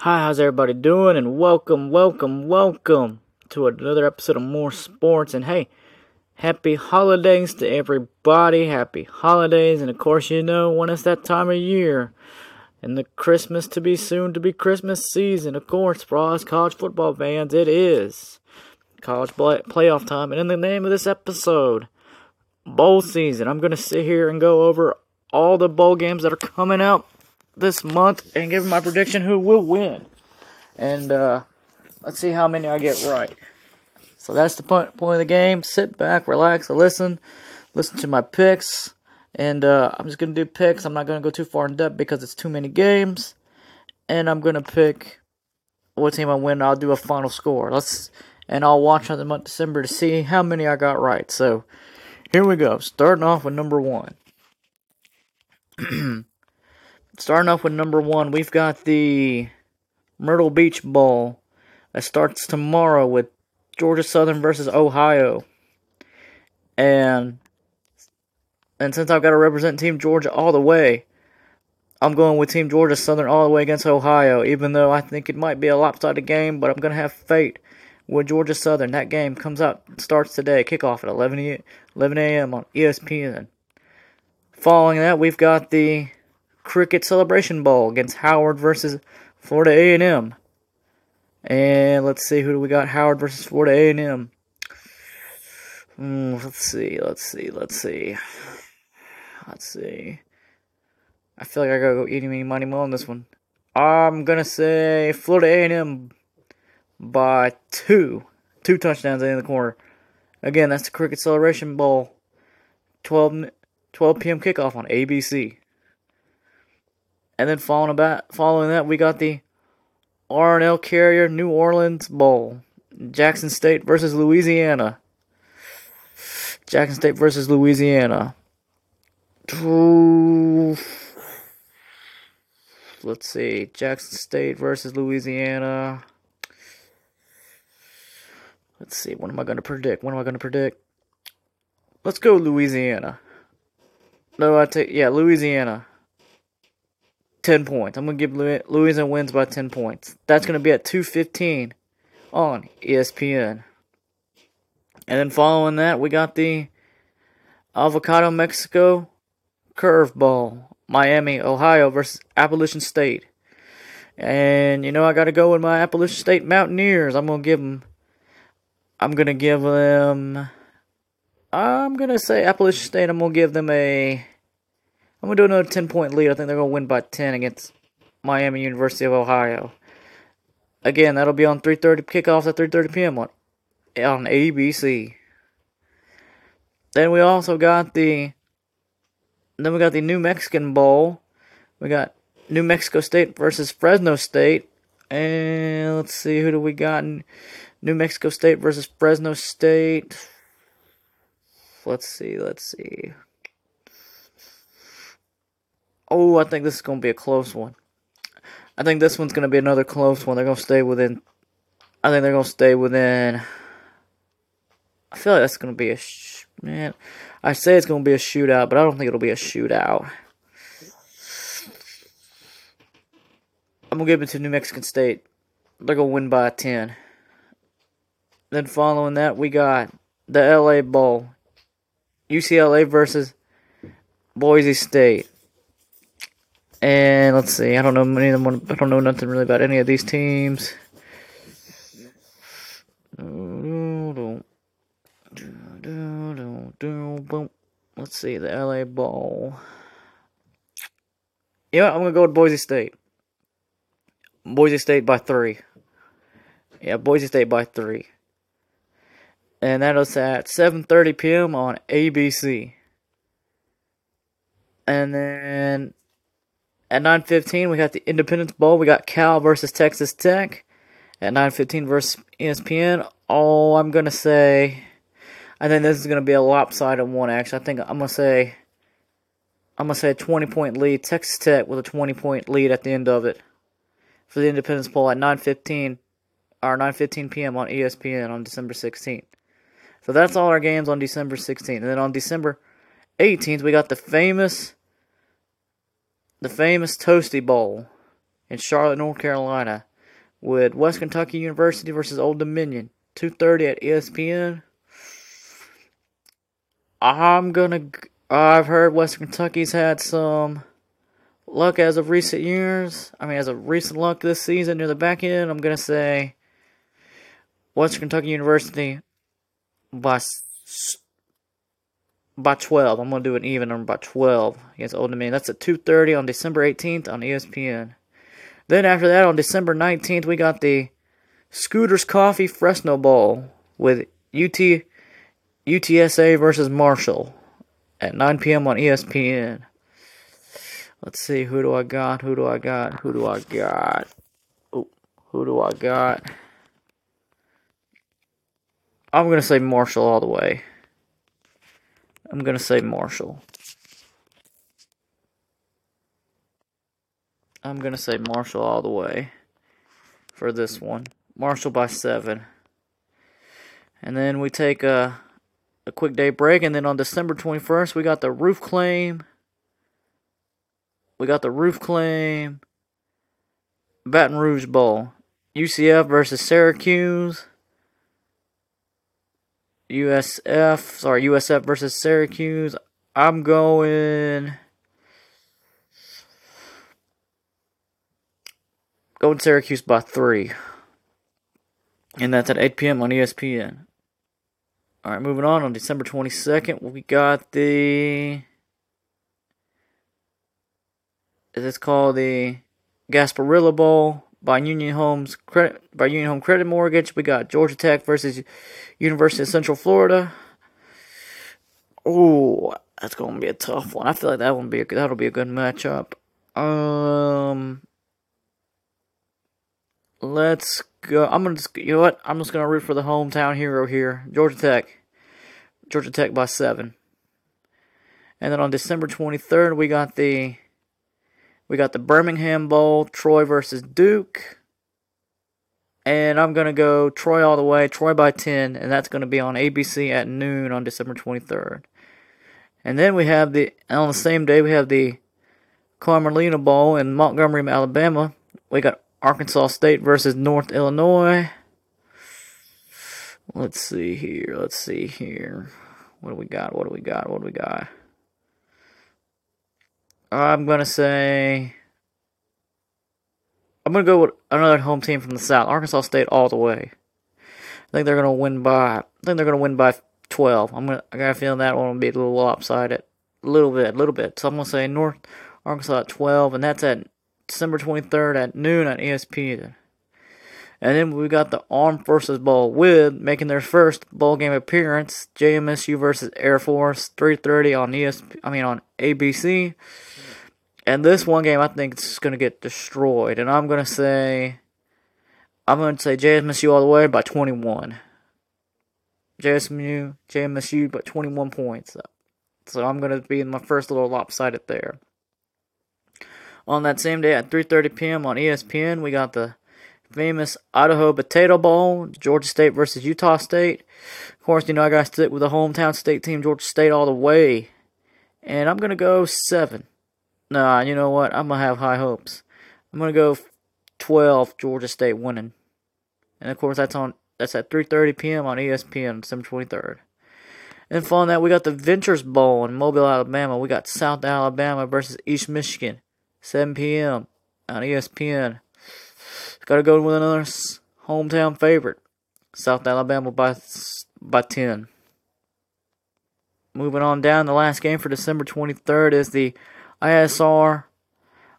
Hi, how's everybody doing? And welcome, welcome, welcome to another episode of More Sports. And hey, happy holidays to everybody. Happy holidays. And of course, you know, when it's that time of year and the Christmas to be soon to be Christmas season, of course, for all us college football fans, it is college play- playoff time. And in the name of this episode, bowl season, I'm going to sit here and go over all the bowl games that are coming out this month and give my prediction who will win. And uh, let's see how many I get right. So that's the point, point of the game. Sit back, relax, listen, listen to my picks. And uh, I'm just going to do picks. I'm not going to go too far in depth because it's too many games. And I'm going to pick what team I win. I'll do a final score. Let's and I'll watch on the month December to see how many I got right. So here we go. Starting off with number one. Starting off with number one, we've got the Myrtle Beach Bowl that starts tomorrow with Georgia Southern versus Ohio. And and since I've got to represent Team Georgia all the way, I'm going with Team Georgia Southern all the way against Ohio, even though I think it might be a lopsided game, but I'm going to have faith with Georgia Southern. That game comes out, starts today, kickoff at 11, 11 a.m. on ESPN. Following that, we've got the Cricket Celebration Bowl against Howard versus Florida A&M. And let's see who do we got Howard versus Florida A&M. Mm, let's see, let's see, let's see. Let's see. I feel like I gotta go eating me money more on this one. I'm gonna say Florida A&M by two, two touchdowns in the corner. Again, that's the Cricket Celebration Bowl. 12, 12 p.m. kickoff on ABC. And then following about following that, we got the R+L Carrier New Orleans Bowl. Jackson State versus Louisiana. Jackson State versus Louisiana. Let's see. Jackson State versus Louisiana. Let's see. What am I going to predict? What am I going to predict? Let's go Louisiana. No, I take yeah, Louisiana. 10 points. I'm going to give Louisiana wins by 10 points. That's going to be at 215 on ESPN. And then following that, we got the Avocado Mexico Cure Bowl. Miami, Ohio versus Appalachian State. And you know I got to go with my Appalachian State Mountaineers. I'm going to give them I'm going to give them I'm going to say Appalachian State. I'm going to give them a I'm gonna do another ten point lead. I think they're gonna win by ten against Miami University of Ohio. Again, that'll be on 3:30 kickoffs at 3:30 p.m. on on ABC. Then we also got the then we got the New Mexican Bowl. We got New Mexico State versus Fresno State. And let's see who do we got in New Mexico State versus Fresno State. Let's see, let's see. Oh, I think this is going to be a close one. I think this one's going to be another close one. They're going to stay within. I think they're going to stay within. I feel like that's going to be a. Sh- man, I say it's going to be a shootout, but I don't think it'll be a shootout. I'm going to give it to New Mexican State. They're going to win by 10. Then following that, we got the LA Bowl. UCLA versus Boise State. And let's see, I don't know any of them. I don't know nothing really about any of these teams. Let's see, the LA Bowl. Yeah, I'm gonna go with Boise State. Boise State by three. Yeah, Boise State by three. And that is at 7:30 p.m. on ABC. And then at 9:15, we got the Independence Bowl. We got Cal versus Texas Tech. At 9:15 versus ESPN. Oh, I'm gonna say, I think this is gonna be a lopsided one. Actually, I think I'm gonna say, I'm gonna say a 20 point lead. Texas Tech with a 20 point lead at the end of it for the Independence Bowl at 9:15 or 9:15 p.m. on ESPN on December 16th. So that's all our games on December 16th, and then on December 18th we got the famous the famous Toastery Bowl in Charlotte, North Carolina. with West Kentucky University versus Old Dominion, 2:30 at ESPN. I'm gonna. I've heard West Kentucky's had some luck as of recent years. I mean, as of recent luck this season near the back end. I'm gonna say West Kentucky University by by 12. I'm gonna do an even number by 12 against Old Dominion. That's at 2:30 on December 18th on ESPN. Then after that, on December 19th, we got the Scooters Coffee Frisco Bowl with UT UTSA versus Marshall at 9 p.m. on ESPN. Let's see, who do I got? Who do I got? Who do I got? Ooh, who do I got? I'm gonna say Marshall all the way. I'm gonna say Marshall. I'm gonna say Marshall all the way for this one. Marshall by seven. And then we take a a quick day break, and then on December 21st, we got the roof claim. We got the roof claim. Baton Rouge Bowl. UCF versus Syracuse. USF, sorry, USF versus Syracuse. I'm going. Going Syracuse by three. And that's at 8 p.m. on ESPN. All right, moving on. On December 22nd, we got the. Is it's called the Gasparilla Bowl by Union Homes Credit by Union Home Credit Mortgage. We got Georgia Tech versus University of Central Florida. Oh, that's gonna be a tough one. I feel like that one be a, that'll be a good matchup. Um, let's go. I'm gonna just, you know what? I'm just gonna root for the hometown hero here, Georgia Tech. Georgia Tech by seven. And then on December 23rd, we got the we got the Birmingham Bowl, Troy versus Duke. And I'm going to go Troy all the way, Troy by 10, and that's going to be on ABC at noon on December 23rd. And then we have the on the same day we have the Camellia Bowl in Montgomery, Alabama. We got Arkansas State versus North Illinois. Let's see here. Let's see here. What do we got? What do we got? What do we got? I'm gonna say I'm gonna go with another home team from the South, Arkansas State, all the way. I think they're gonna win by. I think they're gonna win by 12. I'm gonna. I got a feeling that one will be a little lopsided, a little bit, a little bit. So I'm gonna say North Arkansas at 12, and that's at December 23rd at noon on ESPN. And then we got the Armed Forces Bowl with making their first bowl game appearance, JMSU versus Air Force, 3:30 on ESP. I mean on ABC. And this one game, I think it's going to get destroyed. And I'm going to say, I'm going to say JMSU all the way by 21. JSMU, JMSU, by 21 points. So I'm going to be in my first little lopsided there. On that same day at 3:30 p.m. on ESPN, we got the famous Idaho Potato Bowl, Georgia State versus Utah State. Of course, you know I got to stick with the hometown state team, Georgia State, all the way. And I'm gonna go seven. Nah, you know what? I'm gonna have high hopes. I'm gonna go 12 Georgia State winning, and of course that's on that's at 3:30 p.m. on ESPN, December 23rd. And following that, we got the Ventures Bowl in Mobile, Alabama. We got South Alabama versus East Michigan, 7 p.m. on ESPN. Got to go with another hometown favorite, South Alabama by by 10. Moving on down, the last game for December 23rd is the ISR,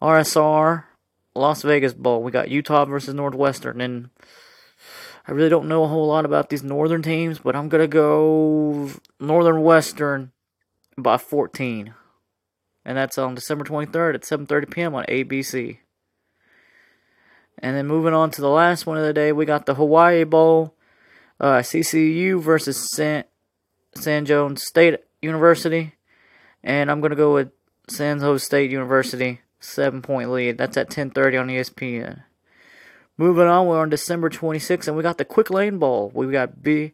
RSR, Las Vegas Bowl. We got Utah versus Northwestern, and I really don't know a whole lot about these northern teams, but I'm gonna go Northern Western by 14, and that's on December 23rd at 7:30 p.m. on ABC. And then moving on to the last one of the day, we got the Hawaii Bowl, uh, CCU versus San San Jose State University, and I'm gonna go with San Jose State University, seven point lead. That's at 10:30 on ESPN. Moving on, we're on December 26th, and we got the Quick Lane Bowl. We got B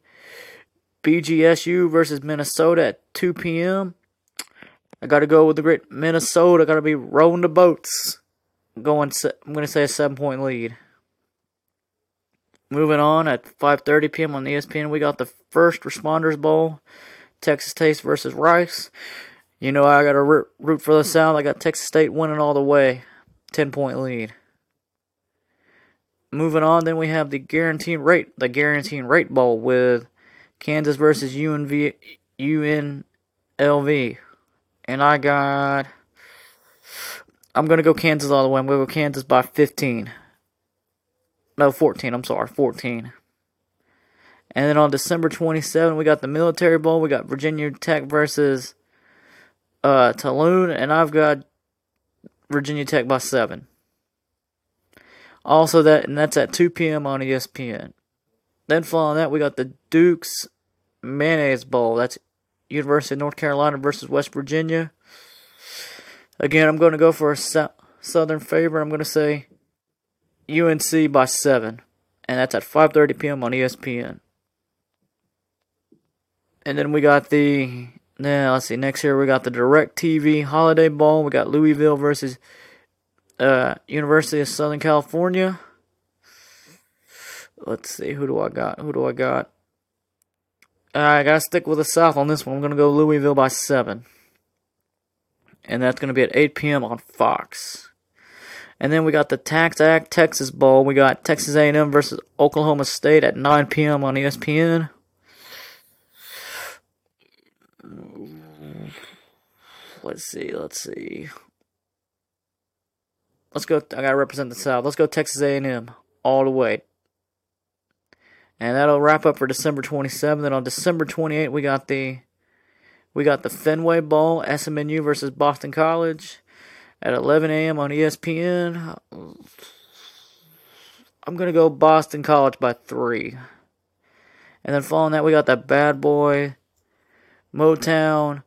BGSU versus Minnesota at 2 p.m. I got to go with the great Minnesota. Got to be rowing the boats. Going, I'm going to say a seven point lead. Moving on at 5:30 p.m. on ESPN, we got the First Responders Bowl, Texas State versus Rice. You know I got to root for the South. I got Texas State winning all the way, 10 point lead. Moving on, then we have the guaranteed rate, the guaranteed rate bowl with Kansas versus UNV, UNLV, and I got. I'm gonna go Kansas all the way. I'm gonna go Kansas by 15. No, 14. I'm sorry, 14. And then on December 27, we got the Military Bowl. We got Virginia Tech versus uh, Tulane, and I've got Virginia Tech by seven. Also, that and that's at 2 p.m. on ESPN. Then following that, we got the Duke's Mayonnaise Bowl. That's University of North Carolina versus West Virginia. Again, I'm going to go for a Southern favorite. I'm going to say UNC by seven, and that's at 5:30 p.m. on ESPN. And then we got the now let's see next year we got the Direct TV Holiday Bowl. We got Louisville versus uh, University of Southern California. Let's see who do I got? Who do I got? I gotta stick with the South on this one. I'm gonna go Louisville by seven, and that's gonna be at 8 p.m. on Fox. And then we got the TaxAct Texas Bowl. We got Texas A&M versus Oklahoma State at 9 p.m. on ESPN. Let's see. Let's see. Let's go. I gotta represent the South. Let's go Texas A&M all the way. And that'll wrap up for December 27th. And on December 28th, we got the we got the Fenway Bowl, SMU versus Boston College at 11 a.m. on ESPN. I'm to go Boston College by three. And then following that, we got that bad boy Motown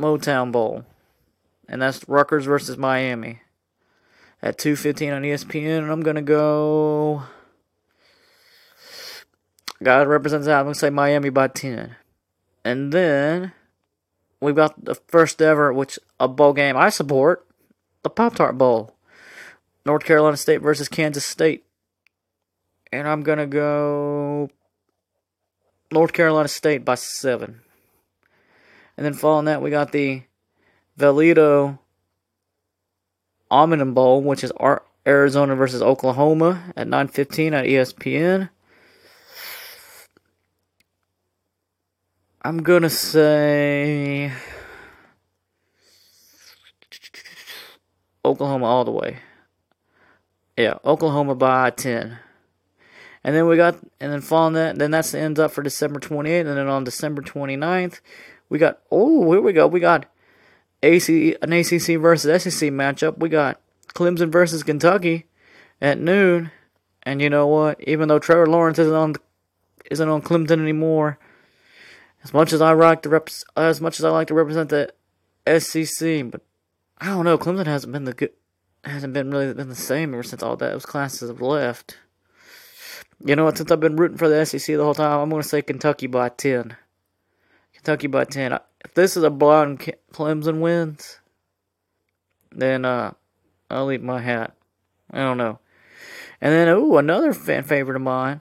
Motown Bowl. And that's Rutgers versus Miami at 2.15 on ESPN. And I'm to go... God represents that. I'm to say Miami by 10. And then we've got the first ever, which a bowl game I support, the Pop Tart Bowl, North Carolina State versus Kansas State, and I'm gonna go North Carolina State by seven. And then following that, we got the Valero Alamo Bowl, which is Arizona versus Oklahoma at 9:15 at ESPN. I'm gonna say Oklahoma all the way. Yeah, Oklahoma by ten. And then we got, and then following that, then that's the ends up for December 28th. And then on December 29th, we got, oh, here we go. We got AC, an ACC versus SEC matchup. We got Clemson versus Kentucky at noon. And you know what? Even though Trevor Lawrence isn't on, isn't on Clemson anymore, as much as I like to rep, as much as I like to represent the SEC, but I don't know. Clemson hasn't been the good, hasn't been really been the same ever since all those classes have left. You know what? Since I've been rooting for the SEC the whole time, I'm going to say Kentucky by ten. Kentucky by ten. If this is a blonde Clemson wins, then uh, I'll leave my hat. I don't know. And then, oh, another fan favorite of mine,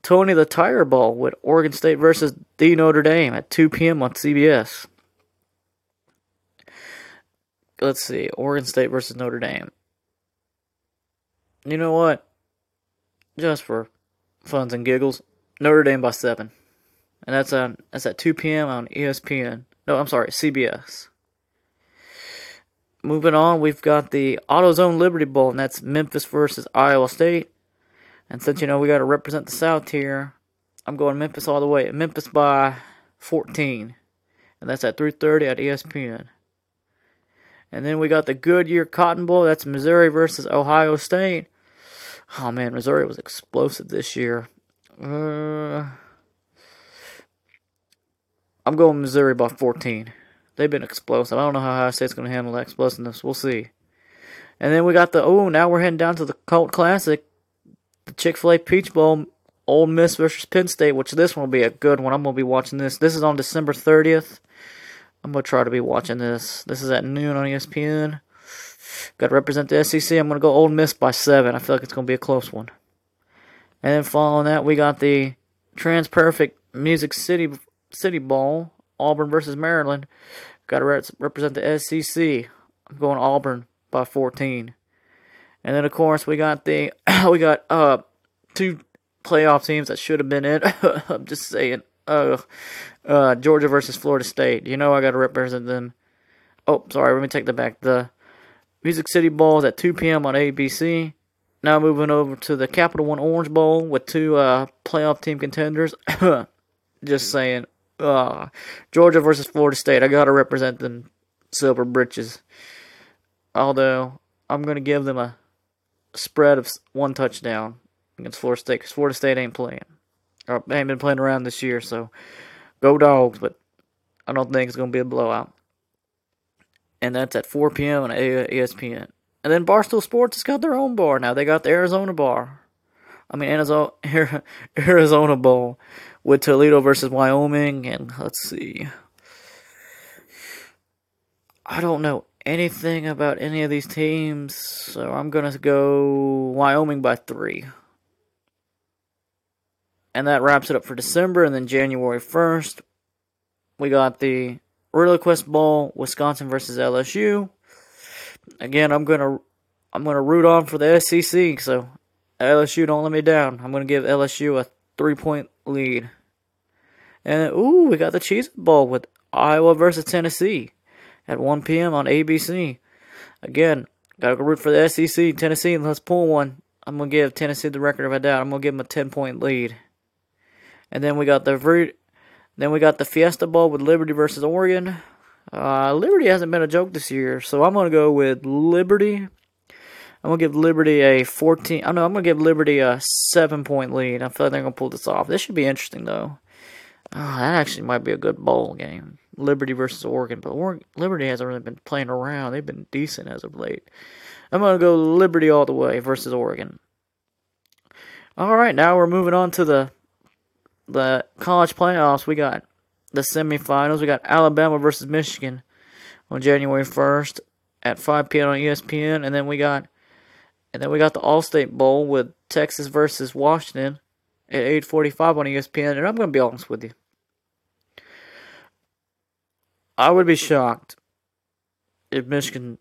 Tony the Tiger Bowl with Oregon State versus the Notre Dame at 2 p.m. on CBS. Let's see, Oregon State versus Notre Dame. You know what? Just for funs and giggles, Notre Dame by seven, and that's on that's at 2 p.m. on ESPN. No, I'm sorry, CBS. Moving on, we've got the AutoZone Liberty Bowl, and that's Memphis versus Iowa State. And since you know we got to represent the South here, I'm going Memphis all the way. Memphis by 14, and that's at 3:30 at ESPN. And then we got the Goodyear Cotton Bowl. That's Missouri versus Ohio State. Oh man, Missouri was explosive this year. Uh, I'm going Missouri by 14. They've been explosive. I don't know how Ohio State's going to handle that explosiveness. We'll see. And then we got the oh, now we're heading down to the Colt Classic the Chick fil A Peach Bowl, Ole Miss versus Penn State, which this one will be a good one. I'm going to be watching this. This is on December 30th. I'm going to try to be watching this. This is at noon on ESPN. Got to represent the SEC. I'm going to go Ole Miss by seven. I feel like it's going to be a close one. And then following that, we got the TransPerfect Music City City Bowl, Auburn versus Maryland. Got to represent the SEC. I'm going Auburn by 14. And then of course we got the we got uh two playoff teams that should have been in. I'm just saying. Uh, uh, Georgia versus Florida State. You know I got to represent them. Oh, sorry. Let me take that back. The Music City Bowl is at 2 p.m. on ABC. Now moving over to the Capital One Orange Bowl with two uh, playoff team contenders. Just saying. Uh, Georgia versus Florida State. I got to represent them Silver Britches. Although, I'm to give them a spread of one touchdown against Florida State because Florida State ain't playing. Or they ain't been playing around this year, so go dogs, but I don't think it's to be a blowout. And that's at 4 p.m. on ESPN. And then Barstool Sports has got their own bar now. They got the Arizona bar. I mean, Arizona Arizona Bowl with Toledo versus Wyoming. And let's see. I don't know anything about any of these teams, so I'm going to go Wyoming by three. And that wraps it up for December. And then January 1st, we got the ReliaQuest Bowl, Wisconsin versus LSU. Again, I'm gonna I'm gonna root on for the SEC, so LSU don't let me down. I'm gonna give LSU a three point lead. And ooh, we got the Cheez Bowl with Iowa versus Tennessee at 1 p.m. on ABC. Again, gotta go root for the SEC. Tennessee, let's pull one. I'm gonna give Tennessee the record of a doubt. I'm gonna give them a 10 point lead. And then we got the then we got the Fiesta Bowl with Liberty versus Oregon. Uh, Liberty hasn't been a joke this year, so I'm gonna go with Liberty. I'm gonna give Liberty a 14. I know I'm gonna give Liberty a seven point lead. I feel like they're gonna pull this off. This should be interesting though. Oh, that actually might be a good bowl game. Liberty versus Oregon, but Oregon, Liberty hasn't really been playing around. They've been decent as of late. I'm gonna go Liberty all the way versus Oregon. All right, now we're moving on to the the college playoffs. We got the semifinals. We got Alabama versus Michigan on January 1st at 5 p.m. on ESPN, and then we got and then we got the Allstate Bowl with Texas versus Washington at 8:45 on ESPN. And I'm going to be honest with you, I would be shocked if Michigan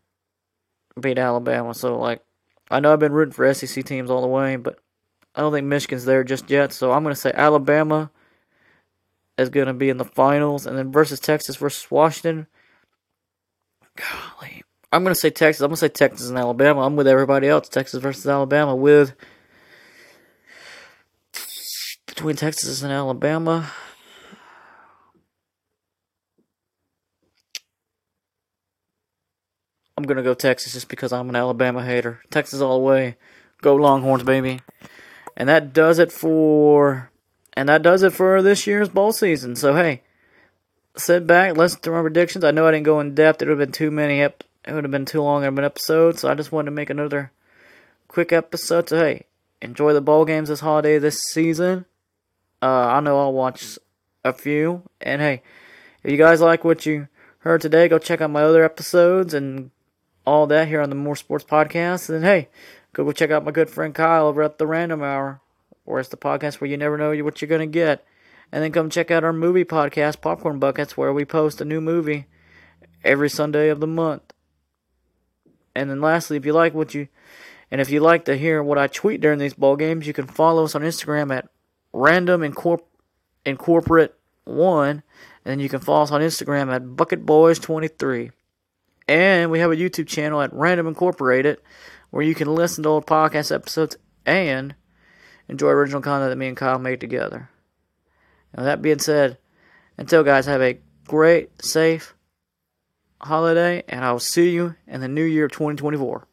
beat Alabama. So like, I know I've been rooting for SEC teams all the way, but I don't think Michigan's there just yet. So I'm going to say Alabama is going to be in the finals, and then versus Texas versus Washington. Golly, I'm going to say Texas. I'm going to say Texas and Alabama. I'm with everybody else. Texas versus Alabama with between Texas and Alabama. I'm gonna go Texas just because I'm an Alabama hater. Texas all the way. Go Longhorns, baby. And that does it for and that does it for this year's bowl season. So hey, sit back, listen to my predictions. I know I didn't go in depth. It would have been too many. Ep- it would have been too long of an episode. So I just wanted to make another quick episode. So hey, enjoy the bowl games this holiday this season. Uh, I know I'll watch a few. And hey, if you guys like what you heard today, go check out my other episodes and all that here on the More Sports Podcast. And hey, go go check out my good friend Kyle over at the Random Hour or it's the podcast where you never know what you're to get. And then come check out our movie podcast, Popcorn Buckets, where we post a new movie every Sunday of the month. And then lastly, if you like what you and if you like to hear what I tweet during these ball games, you can follow us on Instagram at random incorp- incorporate one, and you can follow us on Instagram at bucketboyz23. And we have a YouTube channel at Random Incorporated where you can listen to old podcast episodes and enjoy original content that me and Kyle made together. And that being said, until guys, have a great, safe holiday, and I'll see you in the new year of 2024.